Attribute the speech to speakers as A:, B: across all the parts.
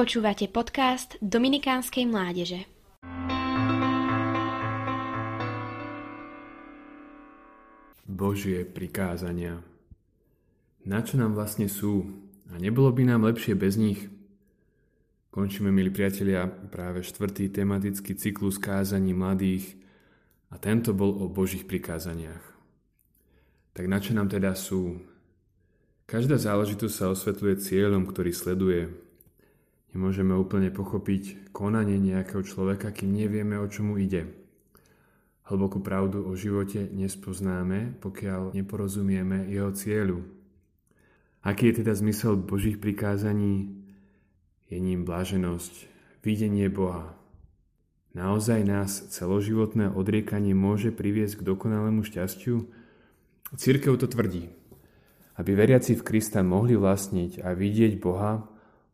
A: Počúvate podcast Dominikánskej mládeže.
B: Božie prikázania. Na čo nám vlastne sú? A nebolo by nám lepšie bez nich? Končíme, milí priatelia, práve štvrtý tematický cyklus kázaní mladých a tento bol o Božích prikázaniach. Tak na čo nám teda sú? Každá záležitosť sa osvetľuje cieľom, ktorý sleduje, Nemôžeme úplne pochopiť konanie nejakého človeka, kým nevieme, o čomu ide. Hlbokú pravdu o živote nespoznáme, pokiaľ neporozumieme jeho cieľu. Aký je teda zmysel Božích prikázaní? Je ním bláženosť, videnie Boha. Naozaj nás celoživotné odriekanie môže priviesť k dokonalému šťastiu? Církev to tvrdí. Aby veriaci v Krista mohli vlastniť a vidieť Boha,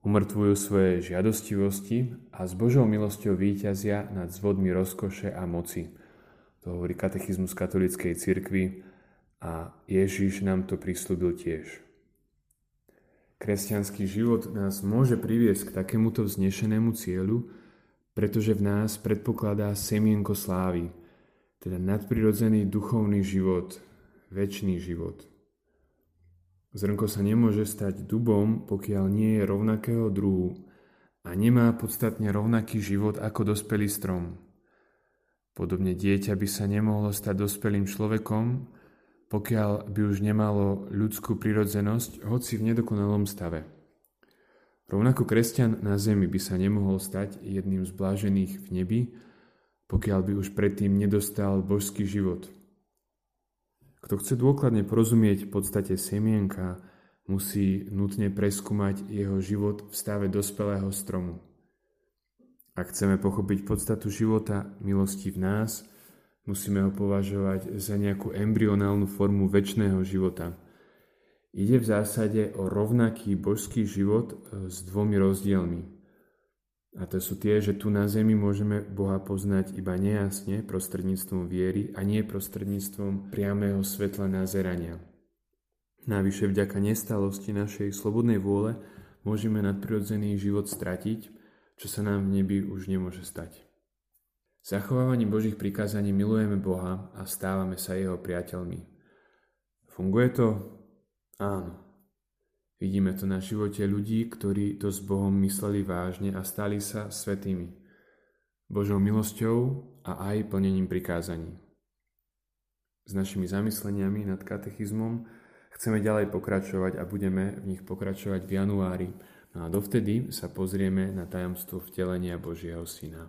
B: umrtvujú svoje žiadostivosti a s Božou milosťou výťazia nad zvodmi rozkoše a moci. To hovorí katechizmus katolíckej cirkvi a Ježiš nám to prislúbil tiež. Kresťanský život nás môže priviesť k takémuto vznešenému cieľu, pretože v nás predpokladá semienko slávy, teda nadprirodzený duchovný život, väčší život. Zrnko sa nemôže stať dubom, pokiaľ nie je rovnakého druhu a nemá podstatne rovnaký život ako dospelý strom. Podobne dieťa by sa nemohlo stať dospelým človekom, pokiaľ by už nemalo ľudskú prirodzenosť, hoci v nedokonalom stave. Rovnako kresťan na zemi by sa nemohol stať jedným z blážených v nebi, pokiaľ by už predtým nedostal božský život – kto chce dôkladne porozumieť podstate semienka, musí nutne preskúmať jeho život v stave dospelého stromu. Ak chceme pochopiť podstatu života milosti v nás, musíme ho považovať za nejakú embryonálnu formu väčšného života. Ide v zásade o rovnaký božský život e, s dvomi rozdielmi. A to sú tie, že tu na zemi môžeme Boha poznať iba nejasne prostredníctvom viery a nie prostredníctvom priamého svetla nazerania. Navyše vďaka nestalosti našej slobodnej vôle môžeme nadprirodzený život stratiť, čo sa nám v nebi už nemôže stať. Zachovávaním Božích prikázaní milujeme Boha a stávame sa Jeho priateľmi. Funguje to? Áno. Vidíme to na živote ľudí, ktorí to s Bohom mysleli vážne a stali sa svetými. Božou milosťou a aj plnením prikázaní. S našimi zamysleniami nad katechizmom chceme ďalej pokračovať a budeme v nich pokračovať v januári. No a dovtedy sa pozrieme na tajomstvo vtelenia Božieho Syna.